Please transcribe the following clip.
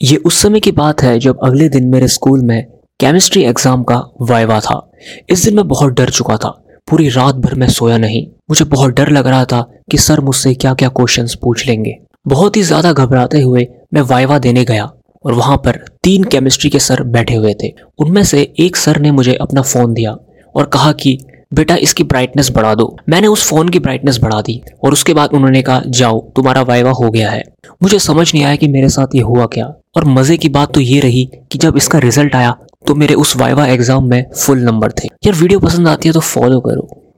ये उस समय की बात है जब अगले दिन मेरे स्कूल में केमिस्ट्री एग्ज़ाम का वाइवा था। इस दिन मैं बहुत डर चुका था। पूरी रात भर मैं सोया नहीं। मुझे बहुत डर लग रहा था कि सर मुझसे क्या क्या क्वेश्चंस पूछ लेंगे। बहुत ही ज़्यादा घबराते हुए मैं वाइवा देने गया और वहाँ पर तीन केमिस्ट्री के सर बैठे हुए थे। उनमें से एक सर ने मुझे अपना फ़ोन दिया और कहा कि, बेटा, इसकी ब्राइटनेस बढ़ा दो। मैंने उस फ़ोन की ब्राइटनेस बढ़ा दी और उसके बाद उन्होंने कहा, जाओ, तुम्हारा वाइवा हो गया है। मुझे समझ नहीं आया कि मेरे साथ ये हुआ क्या। और मज़े की बात तो ये रही कि जब इसका रिज़ल्ट आया तो मेरे उस वाइवा एग्ज़ाम में फुल नंबर थे। यार वीडियो पसंद आती है तो फॉलो करो।